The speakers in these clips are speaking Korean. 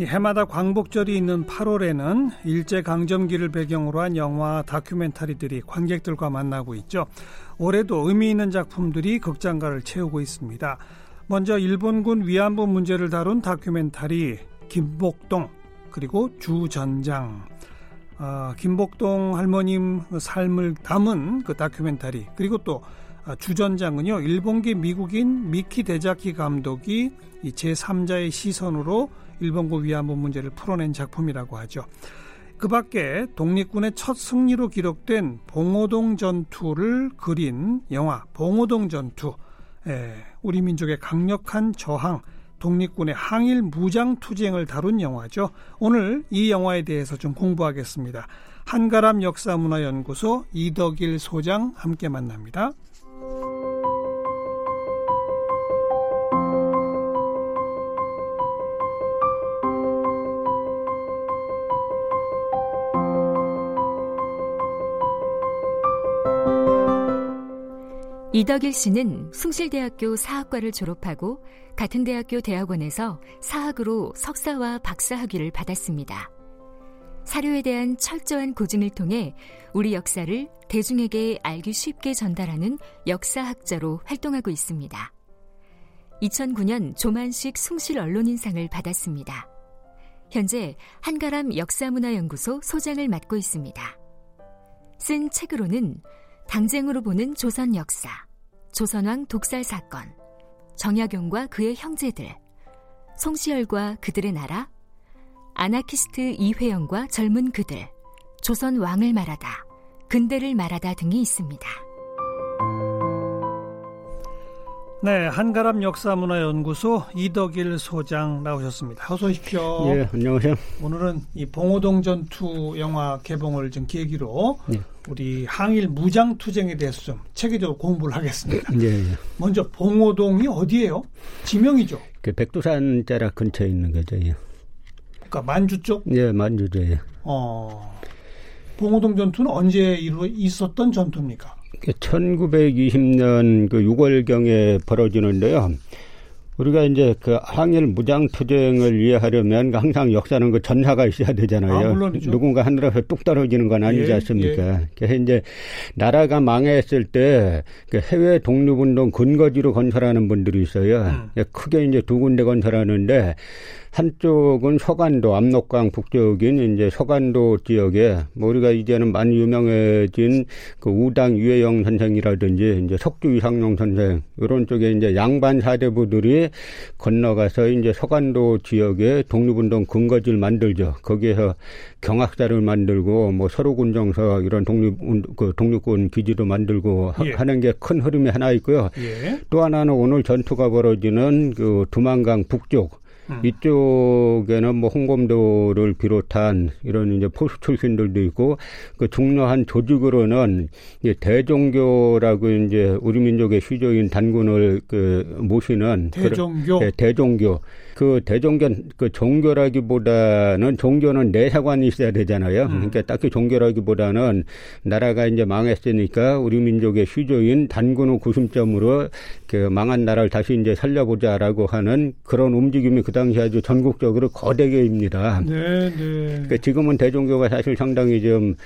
해마다 광복절이 있는 8월에는 일제 강점기를 배경으로 한 영화 다큐멘터리들이 관객들과 만나고 있죠. 올해도 의미 있는 작품들이 극장가를 채우고 있습니다. 먼저 일본군 위안부 문제를 다룬 다큐멘터리 김복동 그리고 주전장 어, 김복동 할머님 삶을 담은 그 다큐멘터리 그리고 또 아, 주전장은요 일본계 미국인 미키 데자키 감독이 이 제3자의 시선으로 일본군 위안부 문제를 풀어낸 작품이라고 하죠. 그 밖에 독립군의 첫 승리로 기록된 봉오동 전투를 그린 영화 봉오동 전투 예, 우리 민족의 강력한 저항 독립군의 항일 무장 투쟁을 다룬 영화죠. 오늘 이 영화에 대해서 좀 공부하겠습니다. 한가람 역사문화연구소 이덕일 소장 함께 만납니다. 이덕일 씨는 숭실대학교 사학과를 졸업하고 같은 대학교 대학원에서 사학으로 석사와 박사 학위를 받았습니다. 사료에 대한 철저한 고증을 통해 우리 역사를 대중에게 알기 쉽게 전달하는 역사학자로 활동하고 있습니다. 2009년 조만식 숭실 언론인상을 받았습니다. 현재 한가람 역사문화연구소 소장을 맡고 있습니다. 쓴 책으로는 당쟁으로 보는 조선 역사, 조선왕 독살 사건, 정약용과 그의 형제들, 송시열과 그들의 나라, 아나키스트 이회영과 젊은 그들, 조선 왕을 말하다, 근대를 말하다 등이 있습니다. 네, 한가람 역사문화연구소 이덕일 소장 나오셨습니다. 어서 오십시오. 예, 안녕하세요. 오늘은 이 봉오동 전투 영화 개봉을 좀 계기로 예. 우리 항일 무장 투쟁에 대해서 좀 체계적으로 공부를 하겠습니다. 예, 예. 먼저 봉오동이 어디예요? 지명이죠. 그 백두산 자락 근처에 있는 거죠. 예. 그러니까 만주 쪽? 예, 만주죠. 예. 어. 봉오동 전투는 언제 이루 있었던 전투입니까? 1920년 그 6월경에 벌어지는데요. 우리가 이제 그 항일 무장 투쟁을 이해하려면 항상 역사는 그 전사가 있어야 되잖아요. 아, 누군가 하늘에서 뚝 떨어지는 건 아니지 예, 않습니까? 예. 그래서 이제 나라가 망했을 때 그 해외 독립운동 근거지로 건설하는 분들이 있어요. 음. 크게 이제 두 군데 건설하는데 한쪽은 서간도 압록강 북쪽인 이제 서간도 지역에 뭐 우리가 이제는 많이 유명해진 그 우당 유해영 선생이라든지 이제 석주 이상용 선생 이런 쪽에 이제 양반 사대부들이 건너가서 이제 서간도 지역에 독립운동 근거지를 만들죠. 거기에서 경학사를 만들고 뭐 서로군정서 이런 독립 그 독립군 기지도 만들고 예. 하는 게 큰 흐름이 하나 있고요. 예. 또 하나는 오늘 전투가 벌어지는 그 두만강 북쪽 음. 이쪽에는 뭐 홍범도를 비롯한 이런 이제 포수 출신들도 있고 그 중요한 조직으로는 이제 대종교라고 이제 우리 민족의 시조인 단군을 그 모시는 대종교 그, 네, 대종교 그 대종교 그 종교라기보다는 종교는 내사관이 있어야 되잖아요. 음. 그러니까 딱히 종교라기보다는 나라가 이제 망했으니까 우리 민족의 시조인 단군의 구심점으로 그 망한 나라를 다시 이제 살려보자라고 하는 그런 움직임이 그 당시 아주 전국적으로 거대게입니다. 네, 네. 그러니까 지금은 대종교가 사실 상당히 좀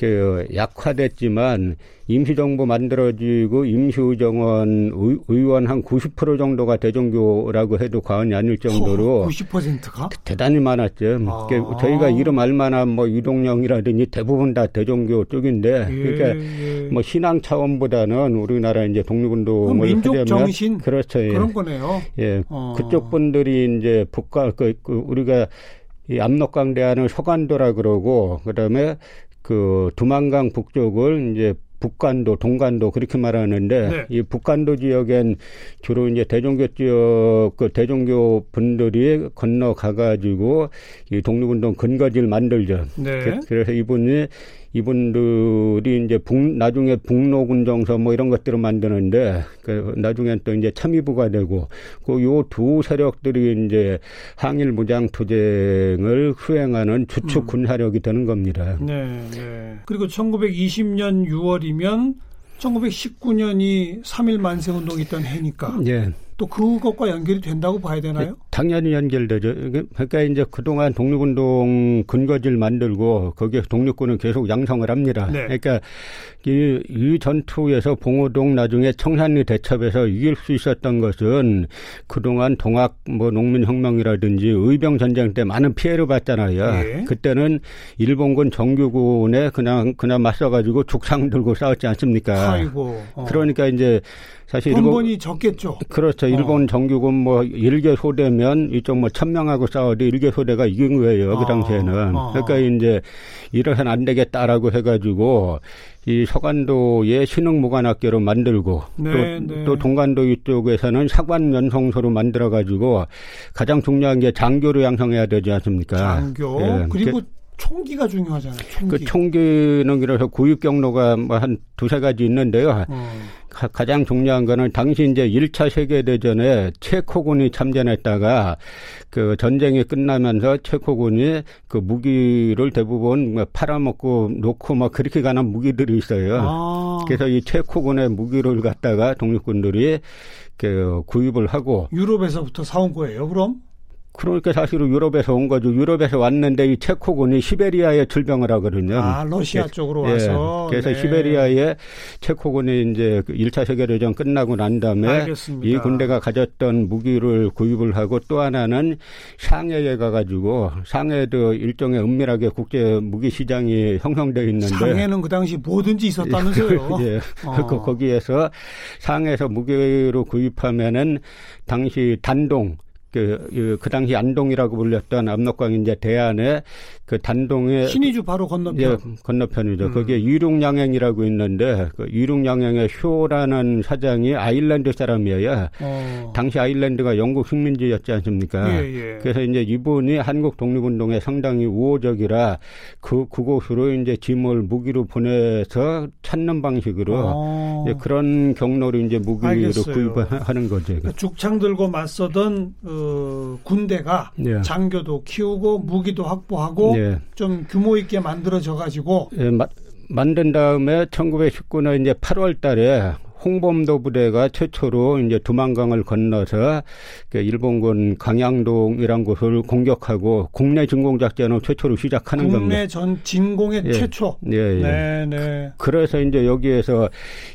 그 약화됐지만 임시정부 만들어지고 임시의정원 의원 한 90% 정도가 대종교라고 해도 과언이 아닐 정도로 90%가 대단히 많았죠. 아. 그러니까 저희가 이름 알만한 뭐 유동령이라든지 대부분 다 대종교 쪽인데 예, 그러니까 예. 뭐 신앙 차원보다는 우리나라 이제 독립운동을 민족 하려면 정신 그렇죠. 예. 그런 거네요. 예, 어. 그쪽 분들이 이제 북과 그, 그 우리가 이 압록강 대안을 서간도라 그러고 그다음에 그 두만강 북쪽을 이제 북간도, 동간도 그렇게 말하는데 네. 이 북간도 지역엔 주로 이제 대종교 지역 그 대종교 분들이 건너가 가지고 이 독립운동 근거지를 만들죠. 네. 그래서 이분이 이분들이 이제 북, 나중에 북로군 정서 뭐 이런 것들을 만드는데 그 나중엔 또 이제 참의부가 되고 그 요 두 세력들이 이제 항일 무장 투쟁을 수행하는 주축 음. 군사력이 되는 겁니다. 네, 네. 그리고 1920년 6월이면 1919년이 3일 만세 운동이 있던 해니까. 예. 또 그것과 연결이 된다고 봐야 되나요? 당연히 연결되죠. 그러니까 이제 그동안 독립운동 근거지를 만들고 거기에 독립군은 계속 양성을 합니다. 네. 그러니까 이, 이 전투에서 봉오동 나중에 청산리 대첩에서 이길 수 있었던 것은 그동안 동학 뭐 농민혁명이라든지 의병 전쟁 때 많은 피해를 봤잖아요. 네. 그때는 일본군 정규군에 그냥 그냥 맞서가지고 죽상 들고 싸웠지 않습니까? 아이고. 어. 그러니까 이제 사실 일본이 적겠죠. 그렇죠. 일본 어. 정규군 뭐 일개 소대면 이쪽 뭐 천명하고 싸워도 일개 소대가 이긴 거예요. 그 아. 당시에는. 어. 그러니까 이제 이러선 안 되겠다라고 해가지고 이 서간도에 신흥무관학교로 만들고 네, 또, 네. 또 동간도 이쪽에서는 사관 연성소로 만들어 가지고 가장 중요한 게 장교로 양성해야 되지 않습니까? 장교 예. 그리고 총기가 중요하잖아요. 총기. 그 총기는 그래서 구입 경로가 뭐 한 두세 가지 있는데요. 어. 가, 장 중요한 거는 당시 이제 1차 세계대전에 체코군이 참전했다가 그 전쟁이 끝나면서 체코군이 그 무기를 대부분 뭐 팔아먹고 놓고 막 그렇게 가는 무기들이 있어요. 아. 그래서 이 체코군의 무기를 갖다가 독립군들이 그 구입을 하고 유럽에서부터 사온 거예요, 그럼? 그러니까 사실은 유럽에서 온 거죠. 유럽에서 왔는데 이 체코군이 시베리아에 출병을 하거든요. 아, 러시아 예, 쪽으로 와서. 예, 그래서 네. 시베리아에 체코군이 이제 1차 그 세계대전 끝나고 난 다음에 알겠습니다. 이 군대가 가졌던 무기를 구입을 하고 또 하나는 상해에 가가지고 상해도 일종의 은밀하게 국제 무기 시장이 형성되어 있는데 상해는 그 당시 뭐든지 있었다면서요. 예, 어. 그 거기에서 상해에서 무기로 구입하면은 당시 단동 그, 그, 그 당시 안동이라고 불렸던 압록강 이제 대안에 그 단동에 신의주 바로 건너편 예, 건너편이죠. 음. 거기에 유룡양행이라고 있는데 그 유룡양행의 효라는 사장이 아일랜드 사람이에요. 어. 당시 아일랜드가 영국 식민지였지 않습니까? 예, 예. 그래서 이제 이분이 한국 독립운동에 상당히 우호적이라 그 그곳으로 이제 짐을 무기로 보내서 찾는 방식으로 어. 그런 경로로 이제 무기로 알겠어요. 구입하는 거죠. 그러니까 죽창 들고 맞서던 어, 군대가 예. 장교도 키우고 무기도 확보하고 예. 좀 규모 있게 만들어져 가지고 예, 마, 만든 다음에 1919년 이제 8월 달에 홍범도 부대가 최초로 이제 두만강을 건너서 그 일본군 강양동이란 곳을 공격하고 국내 진공 작전을 최초로 시작하는 국내 겁니다. 국내 전 진공의 예. 최초. 예, 예. 네, 네. 그래서 이제 여기에서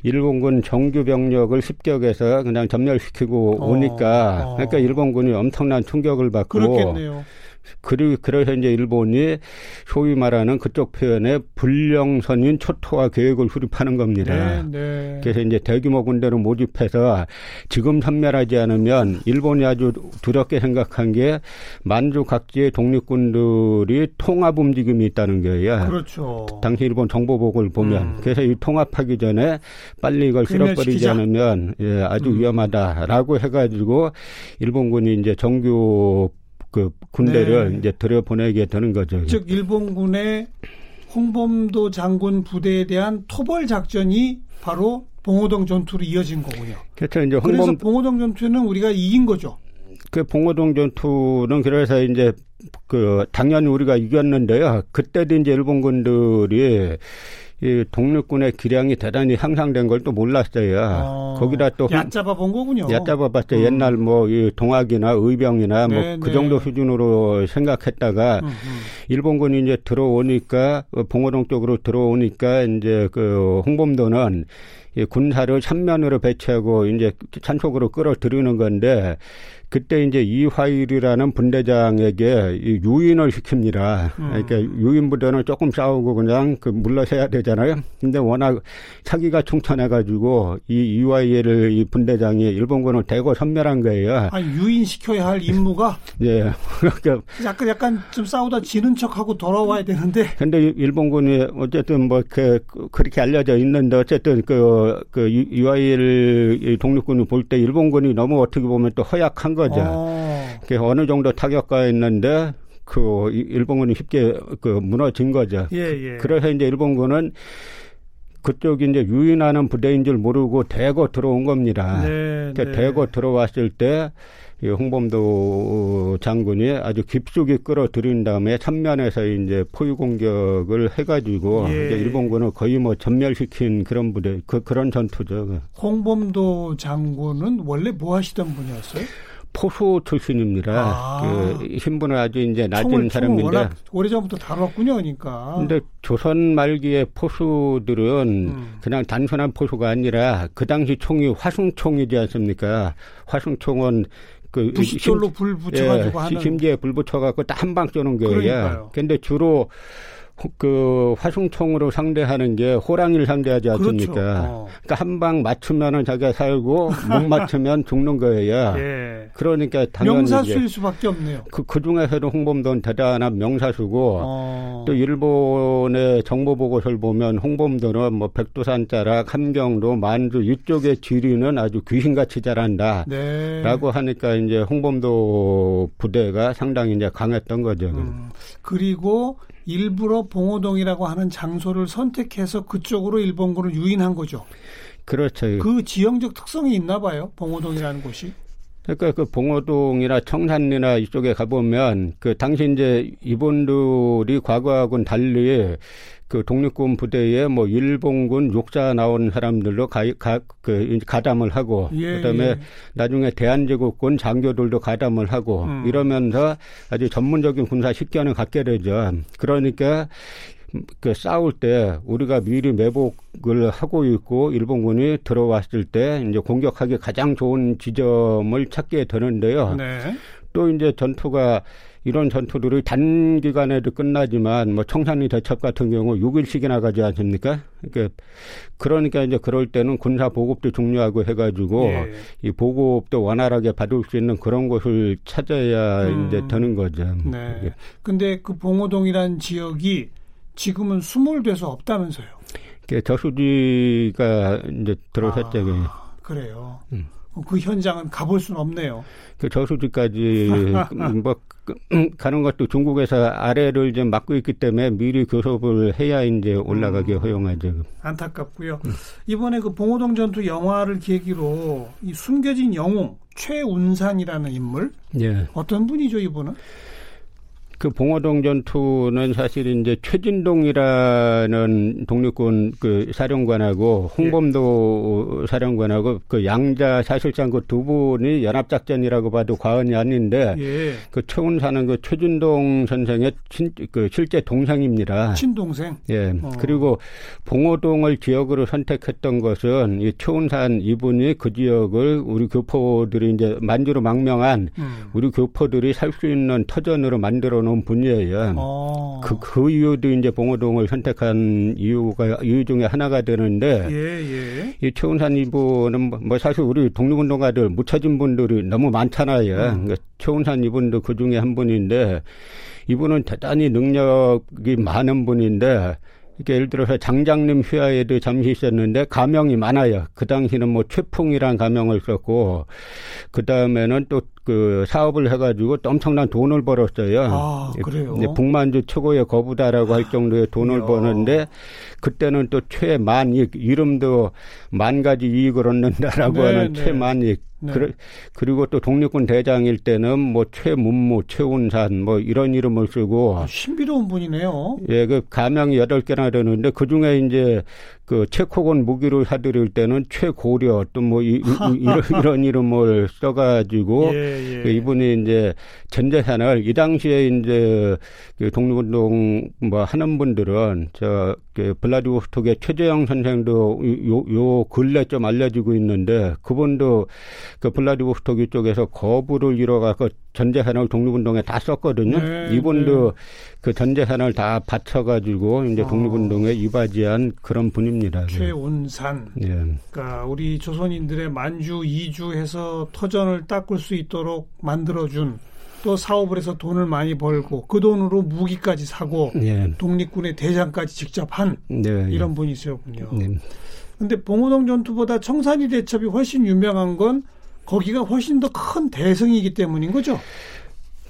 일본군 정규 병력을 습격해서 그냥 점멸시키고 어, 오니까 어. 그러니까 일본군이 엄청난 충격을 받고 그렇겠네요. 그리고 그래서 이제 일본이 소위 말하는 그쪽 표현에 불령선인 초토화 계획을 수립하는 겁니다. 네, 네. 그래서 이제 대규모 군대를 모집해서 지금 선멸하지 않으면 일본이 아주 두렵게 생각한 게 만주 각지의 독립군들이 통합 움직임이 있다는 거예요. 그렇죠. 당시 일본 정보복을 보면 음. 그래서 이 통합하기 전에 빨리 이걸 실어버리지 않으면 예, 아주 음. 위험하다라고 해가지고 일본군이 이제 정규 그 군대를 네. 이제 들여보내게 되는 거죠. 즉 일본군의 홍범도 장군 부대에 대한 토벌 작전이 바로 봉오동 전투로 이어진 거군요. 그렇죠. 이제 홍범... 그래서 봉오동 전투는 우리가 이긴 거죠. 그 봉오동 전투는 그래서 이제 그 당연히 우리가 이겼는데요. 그때도 이제 일본군들이 이 독립군의 기량이 대단히 향상된 걸 또 몰랐어요. 어, 거기다 또 얕잡아 본 거군요. 얕잡아 봤죠. 음. 옛날 뭐 이 동학이나 의병이나 뭐그 네, 네. 정도 수준으로 생각했다가 음, 음. 일본군이 이제 들어오니까 봉오동 쪽으로 들어오니까 이제 그 홍범도는 이 군사를 삼면으로 배치하고 이제 산속으로 끌어들이는 건데 그때 이제 이화일이라는 분대장에게 유인을 시킵니다. 음. 그러니까 유인 부대는 조금 싸우고 그냥 그 물러서야 되잖아요. 근데 워낙 사기가 충천해가지고 이 이화일을 이 분대장이 일본군을 대거 선멸한 거예요. 아 유인 시켜야 할 임무가 예. 그러니까 약간 약간 좀 싸우다 지는 척하고 돌아와야 되는데. 근데 일본군이 어쨌든 뭐 그 그렇게 알려져 있는데 어쨌든 그그 그 이화일 독립군이 볼때 일본군이 너무 어떻게 보면 또 허약한 거. 거죠. 어. 어느 정도 타격가 있는데 그 일본군이 쉽게 그 무너진 거죠. 예, 예. 그래서 이제 일본군은 그쪽이 이제 유인하는 부대인 줄 모르고 대거 들어온 겁니다. 네, 네. 대거 들어왔을 때이 홍범도 장군이 아주 깊숙이 끌어들인 다음에 참면에서 이제 포위 공격을 해가지고 예. 이제 일본군을 거의 뭐 전멸시킨 그런 부대 그 그런 전투죠. 홍범도 장군은 원래 뭐 하시던 분이었어요? 포수 출신입니다. 아. 그 신분은 아주 이제 낮은 총을, 사람인데 오래전부터 다뤘군요, 그러니까. 근데 조선 말기의 포수들은 음. 그냥 단순한 포수가 아니라 그 당시 총이 화승총이지 않습니까? 화승총은 그 부싯돌로 불 붙여가지고 예, 하는 심지에 불 붙여갖고 딱 한 방 쏘는 거예요. 근데 주로 그 화승총으로 상대하는 게 호랑이를 상대하지 그렇죠. 않습니까? 그렇죠. 어. 그러니까 한 방 맞추면은 자기가 살고 못 맞추면 죽는 거예요. 예. 그러니까 당연히 명사수일 수밖에 없네요. 그, 그 중에서도 홍범도는 대단한 명사수고 어. 또 일본의 정보 보고서를 보면 홍범도는 뭐 백두산 자락, 함경도, 만주 이쪽의 지리는 아주 귀신같이 잘한다. 네. 라고 하니까 이제 홍범도 부대가 상당히 이제 강했던 거죠. 음. 그리고 일부러 봉오동이라고 하는 장소를 선택해서 그쪽으로 일본군을 유인한 거죠. 그렇죠. 그 지형적 특성이 있나 봐요. 봉오동이라는 곳이. 그러니까 그 봉오동이나 청산리나 이쪽에 가보면 그 당시 이제 이분들이 과거하고는 달리 그 독립군 부대에 뭐 일본군 육사 나온 사람들로 가, 가, 그 가담을 하고 예, 그다음에 예. 나중에 대한제국군 장교들도 가담을 하고 음. 이러면서 아주 전문적인 군사 식견을 갖게 되죠. 그러니까 그 싸울 때 우리가 미리 매복을 하고 있고 일본군이 들어왔을 때 이제 공격하기 가장 좋은 지점을 찾게 되는데요. 네. 또 이제 전투가 이런 전투들이 단기간에도 끝나지만 뭐 청산리 대첩 같은 경우 6일씩이나 가지 않습니까? 그러니까 그러니까 이제 그럴 때는 군사 보급도 중요하고 해가지고 예. 이 보급도 원활하게 받을 수 있는 그런 곳을 찾아야 음. 이제 되는 거죠. 네. 예. 근데 그 봉오동이라는 지역이 지금은 수몰돼서 없다면서요? 그 저수지가 이제 들어섰죠. 아, 그래요. 음. 그 현장은 가볼 수는 없네요. 그 저수지까지 뭐 가는 것도 중국에서 아래를 좀 막고 있기 때문에 미리 교섭을 해야 이제 올라가기 음, 허용하죠. 안타깝고요. 음. 이번에 그 봉오동 전투 영화를 계기로 이 숨겨진 영웅 최운산이라는 인물 예. 어떤 분이죠 이분은? 그 봉오동 전투는 사실 이제 최진동이라는 독립군 그 사령관하고 홍범도 예. 사령관하고 그 양자 사실상 그 두 분이 연합작전이라고 봐도 과언이 아닌데 예. 그 최운사는 그 최진동 선생의 친, 그 실제 동생입니다. 친동생. 예. 어. 그리고 봉오동을 지역으로 선택했던 것은 이 최운산 이분이 그 지역을 우리 교포들이 이제 만주로 망명한 음. 우리 교포들이 살 수 있는 터전으로 만들어 놓은 분이에요. 어. 그, 그 이유도 이제 봉오동을 선택한 이유가 이유 중에 하나가 되는데 예, 예. 이 최운산 이분은 뭐, 뭐 사실 우리 독립운동가들 묻혀진 분들이 너무 많잖아요. 음. 그러니까 최운산 이분도 그 중에 한 분인데 이분은 대단히 능력이 많은 분인데 이게 예를 들어서 장장님 휘하에도 잠시 있었는데 가명이 많아요. 그 당시는 뭐 최풍이란 가명을 썼고 그 다음에는 또 그 사업을 해가지고 또 엄청난 돈을 벌었어요. 아, 그래요? 북만주 최고의 거부다라고 할 정도의 돈을 이야. 버는데 그때는 또 최만익 이름도 만 가지 이익을 얻는다라고 네, 하는 네. 최만익 네. 그래, 그리고 또 독립군 대장일 때는 뭐 최문무, 최운산 뭐 이런 이름을 쓰고 아, 신비로운 분이네요. 예, 그 가명이 여덟 개나 되는데 그 중에 이제 그 체코군 무기를 사들일 때는 최고려 또뭐 이런, 이런 이름을 써가지고 예, 예. 그 이분이 이제 전재산을 이 당시에 이제 그 독립운동 뭐 하는 분들은 저 그 블라디보스톡의 최재형 선생도 요, 요 근래 좀 알려지고 있는데 그분도 그 블라디보스토크 쪽에서 거부를 이뤄가고 전재산을 독립운동에 다 썼거든요. 네, 이분도 네. 그 전재산을 다 바쳐가지고 이제 어. 독립운동에 이바지한 그런 분입니다. 최운산. 예. 그러니까 우리 조선인들의 만주 이주해서 터전을 닦을 수 있도록 만들어준 또 사업을 해서 돈을 많이 벌고 그 돈으로 무기까지 사고 예. 독립군의 대장까지 직접 한 네, 이런 예. 분이시군요. 네. 근데 봉오동 전투보다 청산리 대첩이 훨씬 유명한 건 거기가 훨씬 더 큰 대성이기 때문인 거죠.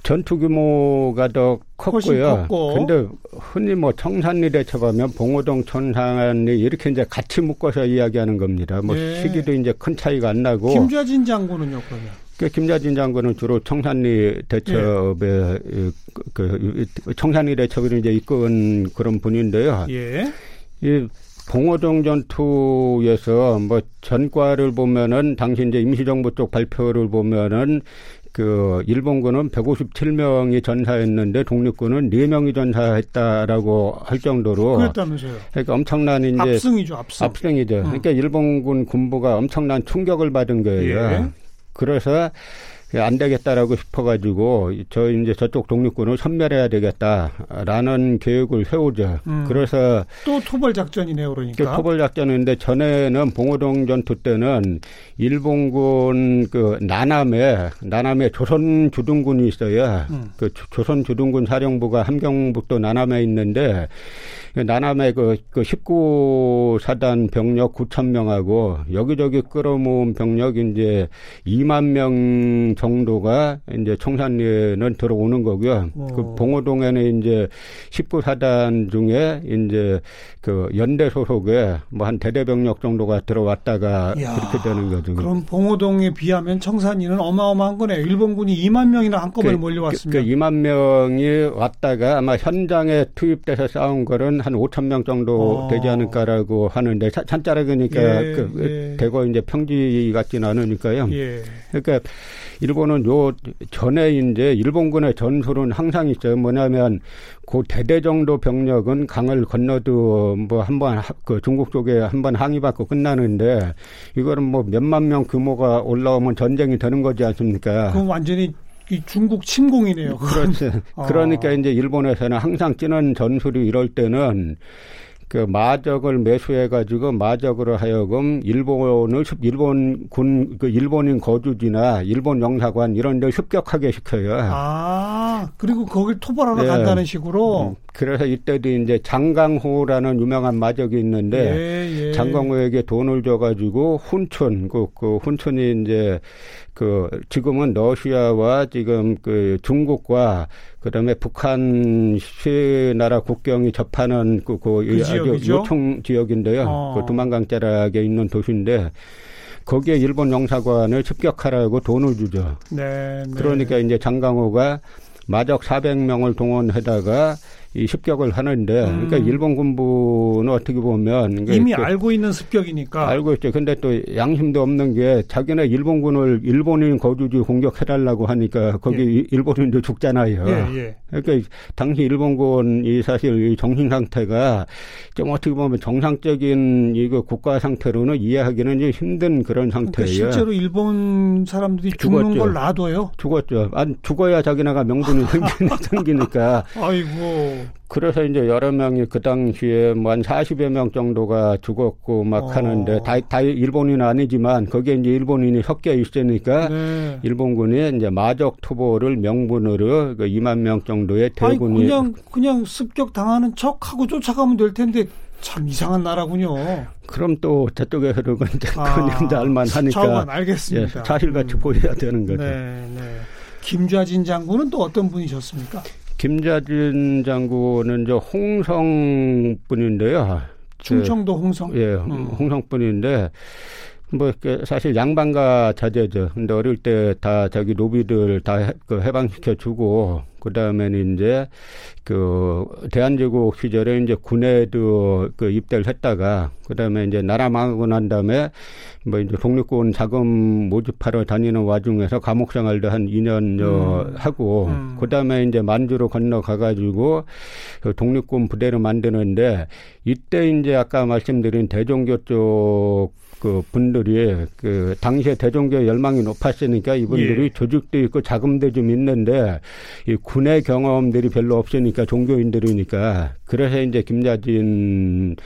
전투 규모가 더 컸고요. 근데 흔히 뭐 청산리 대첩하면 봉오동 청산리 이렇게 이제 같이 묶어서 이야기하는 겁니다. 뭐 네. 시기도 이제 큰 차이가 안 나고. 김좌진 장군은요, 그러면? 그 김자진 장군은 주로 청산리 대첩에 예. 그, 그 청산리 대첩을 이제 이끈 그런 분인데요. 예. 이 봉오동 전투에서 뭐 전과를 보면은 당시 이제 임시정부 쪽 발표를 보면은 그 일본군은 157명이 전사했는데 독립군은 4명이 전사했다라고 할 정도로 그랬다면서요. 그러니까 엄청난 이제 압승이죠, 압승. 압승이죠. 음. 그러니까 일본군 군부가 엄청난 충격을 받은 거예요. 예. 그래서 안 되겠다라고 싶어가지고 저 이제 저쪽 독립군을 선멸해야 되겠다라는 계획을 세우죠. 음. 그래서 또 토벌 작전이네요, 그러니까. 그 토벌 작전인데 전에는 봉오동 전투 때는 일본군 그 나남에 나남에 조선 주둔군이 있어요. 음. 그 조선 주둔군 사령부가 함경북도 나남에 있는데 그 나남의 그, 그 19사단 병력 9천 명하고 여기저기 끌어모은 병력 이제 2만 명 정도가 이제 청산리에는 들어오는 거고요. 오. 그 봉오동에는 이제 19 사단 중에 이제 그 연대 소속에 뭐 한 대대 병력 정도가 들어왔다가 이야, 그렇게 되는 거죠. 그럼 봉오동에 비하면 청산리는 어마어마한 거네요. 일본군이 2만 명이나 한꺼번에 그, 몰려왔습니다. 그, 그 2만 명이 왔다가 아마 현장에 투입돼서 싸운 거는 한 5천 명 정도 어. 되지 않을까라고 하는데 산자락이니까 예, 그, 예. 대거 이제 평지 같지는 않으니까요. 예. 그러니까 일본은 요 전에 이제 일본군의 전술은 항상 있어요. 뭐냐면 그 대대 정도 병력은 강을 건너도 뭐 한번 그 중국 쪽에 한번 항의받고 끝나는데 이거는 뭐 몇만 명 규모가 올라오면 전쟁이 되는 거지 않습니까? 그럼 완전히 이 중국 침공이네요. 그렇죠. 아. 그러니까 이제 일본에서는 항상 찌는 전술이 이럴 때는 그 마적을 매수해 가지고 마적으로 하여금 일본을 일본 군 그 일본인 거주지나 일본 영사관 이런 데 습격하게 시켜요. 아 그리고 거길 토벌하러 네. 간다는 식으로. 음, 그래서 이때도 이제 장강호라는 유명한 마적이 있는데 예, 예. 장강호에게 돈을 줘가지고 훈촌 그, 그 훈촌이 이제 그 지금은 러시아와 지금 그 중국과 그다음에 북한 세 나라 국경이 접하는 그, 그, 그 아주 요청 지역인데요. 어. 그 두만강자락에 있는 도시인데 거기에 일본 영사관을 습격하라고 돈을 주죠. 네, 네. 그러니까 이제 장강호가 마적 400명을 동원해다가 이 습격을 하는데 음. 그러니까 일본 군부는 어떻게 보면 이미 알고 있는 습격이니까 알고 있죠. 근데 또 양심도 없는 게 자기네 일본군을 일본인 거주지 공격해달라고 하니까 거기 예. 일본인도 죽잖아요. 예, 예. 그러니까 당시 일본군 이 사실 이 정신 상태가 좀 어떻게 보면 정상적인 이거 국가 상태로는 이해하기는 좀 힘든 그런 그러니까 상태예요. 그러니까 실제로 일본 사람들이 죽는 죽었죠. 걸 놔둬요? 죽었죠. 안 죽어야 자기네가 명분이 생기니까. 아이고. 그래서 이제 여러 명이 그 당시에 뭐한 40여 명 정도가 죽었고 막 어. 하는데 다, 다 일본인은 아니지만 거기에 이제 일본인이 섞여 있으니까 네. 일본군이 이제 마적 투보를 명분으로 그 2만 명 정도의 대군이 아니, 그냥 그냥 습격 당하는 척하고 쫓아가면 될 텐데 참 이상한 나라군요. 그럼 또 저쪽에서 그건 아, 그냥 잘만 하니까 차관 알겠습니다. 예, 사실같이 음. 보여야 되는 거죠. 네, 네. 김좌진 장군은 또 어떤 분이셨습니까? 김자진 장군은 저 홍성 분인데요. 충청도 홍성? 예, 음. 홍성 분인데 뭐 사실 양반가 자제죠. 근데 어릴 때 다 자기 노비들 다 그 해방시켜 주고 그 다음에는 이제 그 대한제국 시절에 이제 군에도 그 입대를 했다가 그 다음에 이제 나라 망하고 난 다음에 뭐 이제 독립군 자금 모집하러 다니는 와중에서 감옥 생활도 한 2년여 음. 하고 음. 그 다음에 이제 만주로 건너가 가지고 그 독립군 부대를 만드는데 이때 이제 아까 말씀드린 대종교 쪽 그 분들이 그 당시에 대종교 열망이 높았으니까 이분들이 예. 조직도 있고 자금도 좀 있는데 이 군의 경험들이 별로 없으니까 종교인들이니까 그래서 이제 김자진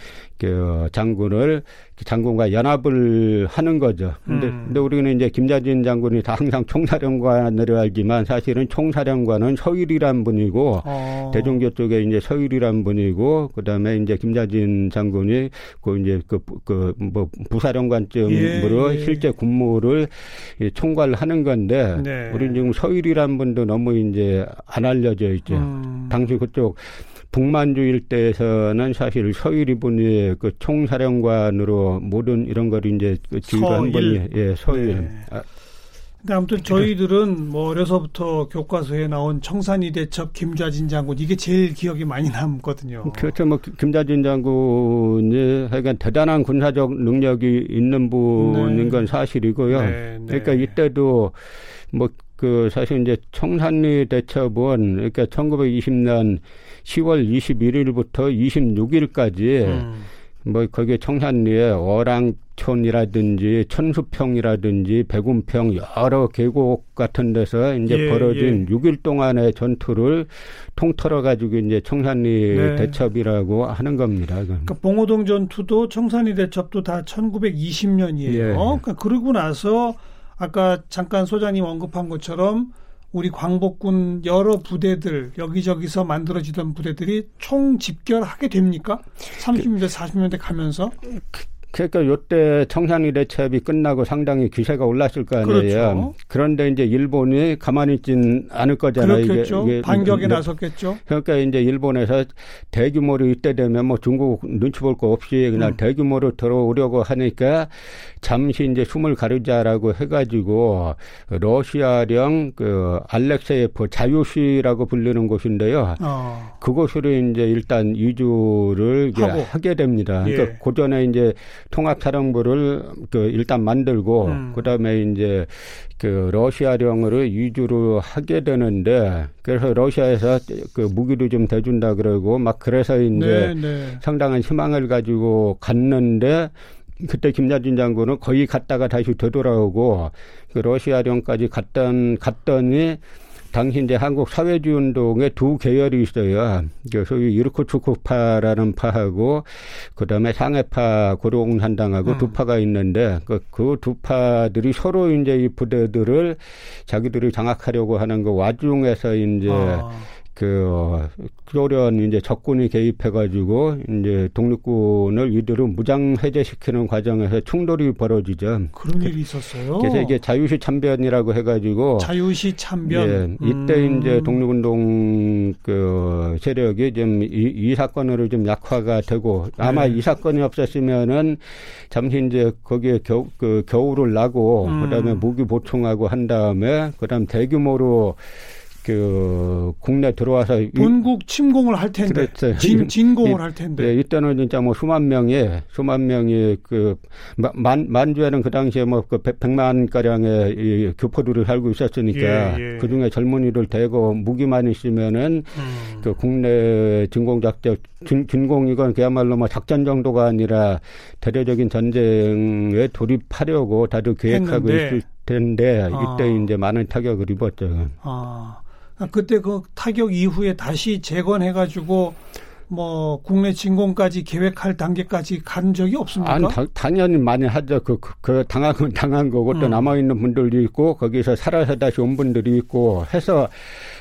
그 장군을 장군과 연합을 하는 거죠. 근데, 음. 근데 우리는 이제 김자진 장군이 다 항상 총사령관으로 알지만 사실은 총사령관은 서일이란 분이고 어. 대종교 쪽에 이제 서일이란 분이고 그다음에 이제 김자진 장군이 그 이제 그 그 뭐 부사령관쯤으로 예, 예. 실제 군무를 총괄하는 건데 네. 우리는 지금 서일이란 분도 너무 이제 안 알려져 있죠. 음. 당시 그쪽 북만주 일대에서는 사실 서일 이분이 그 총사령관으로 모든 이런 걸 이제 그 지휘한 분이 예 서일. 네. 아, 근데 아무튼 저희들은 뭐 어려서부터 교과서에 나온 청산이 대첩 김좌진 장군 이게 제일 기억이 많이 남거든요. 그렇죠. 뭐 김좌진 장군이 하여간 대단한 군사적 능력이 있는 분인 네. 건 사실이고요. 네, 네. 그러니까 이때도 뭐 그 사실 이제 청산리 대첩은 그러니까 1920년 10월 21일부터 26일까지 음. 뭐 거기에 청산리에 어랑촌이라든지 천수평이라든지 백운평 여러 계곡 같은 데서 이제 예, 벌어진 예. 6일 동안의 전투를 통틀어 가지고 이제 청산리 네. 대첩이라고 하는 겁니다. 그러니까 봉오동 전투도 청산리 대첩도 다 1920년이에요. 예. 그러니까 그러고 나서 아까 잠깐 소장님 언급한 것처럼 우리 광복군 여러 부대들 여기저기서 만들어지던 부대들이 총 집결하게 됩니까? 30년대 40년대 가면서 그러니까 요때 청산리 대첩이 끝나고 상당히 기세가 올랐을 거 아니에요. 그렇죠. 그런데 이제 일본이 가만히 있진 않을 거잖아요. 그렇겠죠. 이게, 이게 반격에 네. 나섰겠죠. 그러니까 이제 일본에서 대규모로 이때 되면 뭐 중국 눈치 볼 거 없이 그냥 음. 대규모로 들어오려고 하니까 잠시 이제 숨을 가르자라고 해가지고 러시아령 그 알렉세예프 자유시라고 불리는 곳인데요. 어. 그곳으로 이제 일단 이주를 하게 됩니다. 예. 그러니까 고전에 이제 통합사령부를 그 일단 만들고 음. 그다음에 이제 그 러시아령으로 이주를 하게 되는데 그래서 러시아에서 그 무기도 좀 대준다 그러고 막 그래서 이제 네, 네. 상당한 희망을 가지고 갔는데 그때 김자진 장군은 거의 갔다가 다시 되돌아오고 그 러시아령까지 갔던 갔더니 당시 이제 한국 사회주의 운동에 두 계열이 있어요. 그 소위 이르코츠크파라는 파하고 그다음에 상해파 고려공산당하고 음. 두 파가 있는데 그두 그 파들이 서로 이제 이 부대들을 자기들이 장악하려고 하는 그 와중에서 이제 아. 그 소련 이제 적군이 개입해가지고 이제 독립군을 이대로 무장 해제시키는 과정에서 충돌이 벌어지죠. 그런 일이 있었어요. 그래서 이게 자유시 참변이라고 해가지고 자유시 참변. 예, 이때 음. 이제 독립운동 그 세력이 좀 이, 이 사건으로 좀 약화가 되고 아마 네. 이 사건이 없었으면은 잠시 이제 거기에 겨, 그 겨울을 나고 음. 그다음에 무기 보충하고 한 다음에 그다음 대규모로 그 국내 들어와서 본국 침공을 할 텐데 그랬어요. 진, 진공을 이, 할 텐데 네, 이때는 진짜 뭐 수만 명이 수만 명이 그만 만주에는 그 당시에 뭐그 백만 가량의 이 교포들을 살고 있었으니까 예, 예. 그 중에 젊은이들 대거 무기만 있으면은 음. 그 국내 진공 작전 진, 진공 이건 그야말로 뭐 작전 정도가 아니라 대대적인 전쟁에 돌입하려고 다들 계획하고 했는데. 있을 텐데 이때 아. 이제 많은 타격을 입었죠. 아. 아, 그때 그 타격 이후에 다시 재건해가지고 뭐 국내 진공까지 계획할 단계까지 간 적이 없습니까? 아니, 다, 당연히 많이 하죠. 그, 그, 그 당한 건 당한 거고 또 음. 남아 있는 분들도 있고 거기서 살아서 다시 온 분들이 있고 해서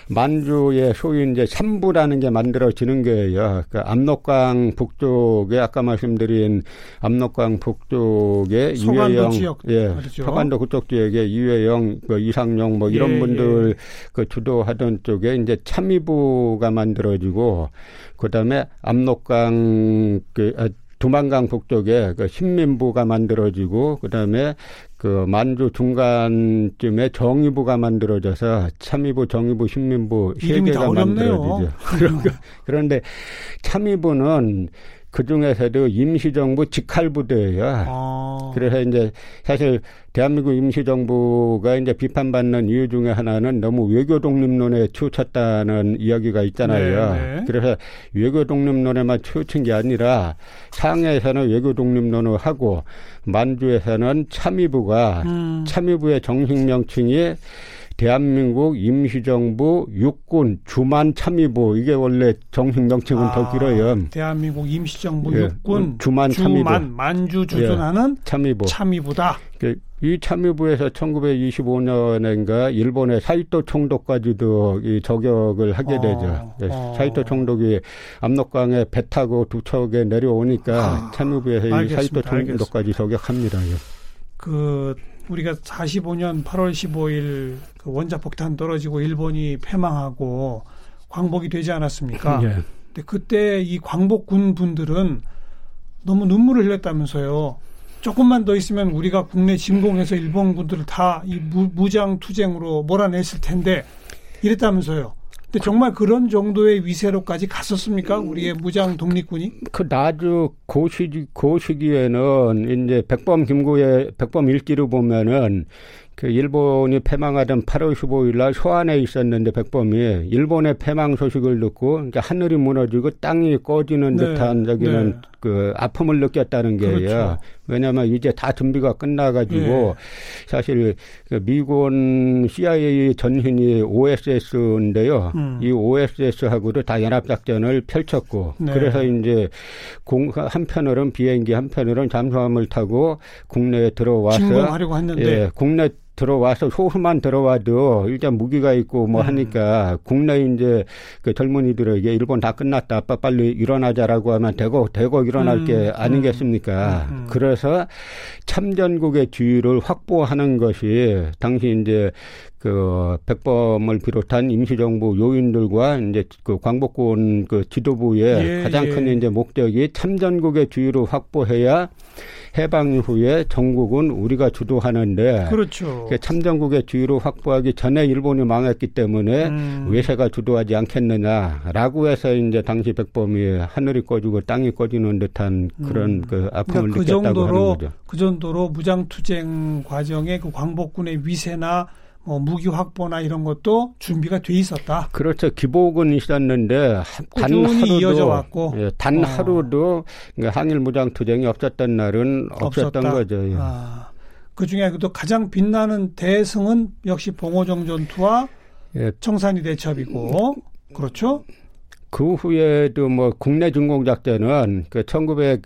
만주의 소위 이제 삼부라는 게 만들어지는 거예요. 그 압록강 북쪽에 아까 말씀드린 압록강 북쪽에 지역 예, 서간도 그쪽 지역에 이회영, 그 이상용 뭐 이런 예, 분들 예. 그 주도하던 쪽에 이제 참의부가 만들어지고 그다음에 압록강 그 아, 두만강 북쪽에 그 신민부가 만들어지고 그다음에 그 만주 중간쯤에 정의부가 만들어져서 참의부, 정의부, 신민부 세 개가 만들어지죠. 그런데 참의부는 그 중에서도 임시정부 직할부대예요. 아. 그래서 이제 사실 대한민국 임시정부가 이제 비판받는 이유 중에 하나는 너무 외교 독립론에 치우쳤다는 이야기가 있잖아요. 네네. 네. 그래서 외교 독립론에만 치우친 게 아니라 상해에서는 외교 독립론을 하고 만주에서는 참의부가 음. 참의부의 정식 명칭이 대한민국 임시정부 육군 주만 참의부 이게 원래 정식 명칭은 아, 더 길어요. 대한민국 임시정부 예, 육군 주만 참의부 만주 주둔하는 예, 참의부 참의부다. 그이 참의부에서 1925년인가 일본의 사이토 총독까지도 이 저격을 하게 어, 되죠. 예, 어. 사이토 총독이 압록강에 배 타고 두 척에 내려오니까 아, 참의부에서 이 사이토 총독까지 저격합니다. 예. 그 우리가 45년 8월 15일 그 원자 폭탄 떨어지고 일본이 패망하고 광복이 되지 않았습니까? 예. 근데 그때 이 광복군 분들은 너무 눈물을 흘렸다면서요. 조금만 더 있으면 우리가 국내 진공해서 일본 군들을 다 이 무장 투쟁으로 몰아냈을 텐데 이랬다면서요. 근데 정말 그런 정도의 위세로까지 갔었습니까? 우리의 무장 독립군이? 그 나주 고시 고시기에는 이제 백범 김구의 백범 일기를 보면은 그 일본이 패망하던 8월 15일 날 소안에 있었는데 백범이 일본의 패망 소식을 듣고 이제 하늘이 무너지고 땅이 꺼지는 네. 듯한 저기는 네. 그 아픔을 느꼈다는 게요. 그렇죠. 왜냐하면 이제 다 준비가 끝나가지고 네. 사실 그 미군 CIA 전신이 OSS인데요. 음. 이 OSS하고도 다 연합작전을 펼쳤고 네. 그래서 이제 공 한편으로는 비행기 한편으로는 잠수함을 타고 국내에 들어와서 진공하려고 했는데 예, 국내 들어와서 소수만 들어와도 일단 무기가 있고 뭐 음. 하니까 국내 이제 그 젊은이들에게 일본 다 끝났다 아빠 빨리 일어나자라고 하면 되고 되고 일어날 음. 게 아니겠습니까? 음. 음. 그래서 참전국의 지위를 확보하는 것이 당시 이제 그 백범을 비롯한 임시정부 요인들과 이제 그 광복군 그 지도부의 예, 가장 큰 예. 이제 목적이 참전국의 지위를 확보해야 해방 이후에 전국은 우리가 주도하는데 그렇죠. 그 참전국의 주의를 확보하기 전에 일본이 망했기 때문에 음. 외세가 주도하지 않겠느냐라고 해서 이제 당시 백범이 하늘이 꺼지고 땅이 꺼지는 듯한 그런 음. 그 아픔을 그러니까 그 느꼈다고 정도로, 하는 거죠. 그 정도로 무장투쟁 과정에 그 광복군의 위세나 뭐 무기 확보나 이런 것도 준비가 돼 있었다. 그렇죠. 기복은 있었는데 단 하루도 이어져 왔고 예, 단 어. 하루도 그러니까 항일 무장 투쟁이 없었던 날은 없었던 없었다. 거죠. 예. 아, 그 중에 또 가장 빛나는 대승은 역시 봉오정 전투와 예. 청산리 대첩이고 그렇죠. 그 후에도 뭐 국내 준공 작전은 그1900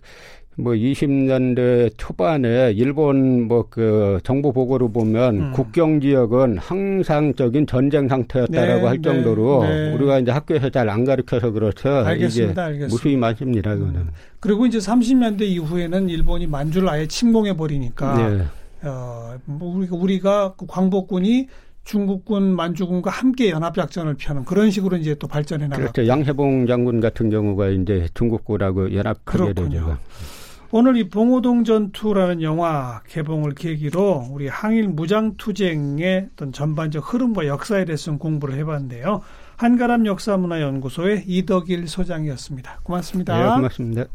뭐 20년대 초반에 일본 뭐 그 정보 보고를 보면 음. 국경 지역은 항상적인 전쟁 상태였다라고 네, 할 네, 정도로 네, 네. 우리가 이제 학교에서 잘 안 가르쳐서 그렇죠. 알겠습니다. 알겠습니다. 무수히 많습니다. 그거는. 음. 그리고 이제 30년대 이후에는 일본이 만주를 아예 침공해 버리니까 네. 어, 뭐 우리가 우리가 그 광복군이 중국군, 만주군과 함께 연합작전을 펴는 그런 식으로 이제 또 발전해 나갔죠. 그렇죠. 양해봉 장군 같은 경우가 이제 중국군하고 연합하게 되죠. 오늘 이 봉오동 전투라는 영화 개봉을 계기로 우리 항일 무장투쟁의 어떤 전반적 흐름과 역사에 대해서 좀 공부를 해봤는데요. 한가람 역사문화연구소의 이덕일 소장이었습니다. 고맙습니다. 네, 고맙습니다.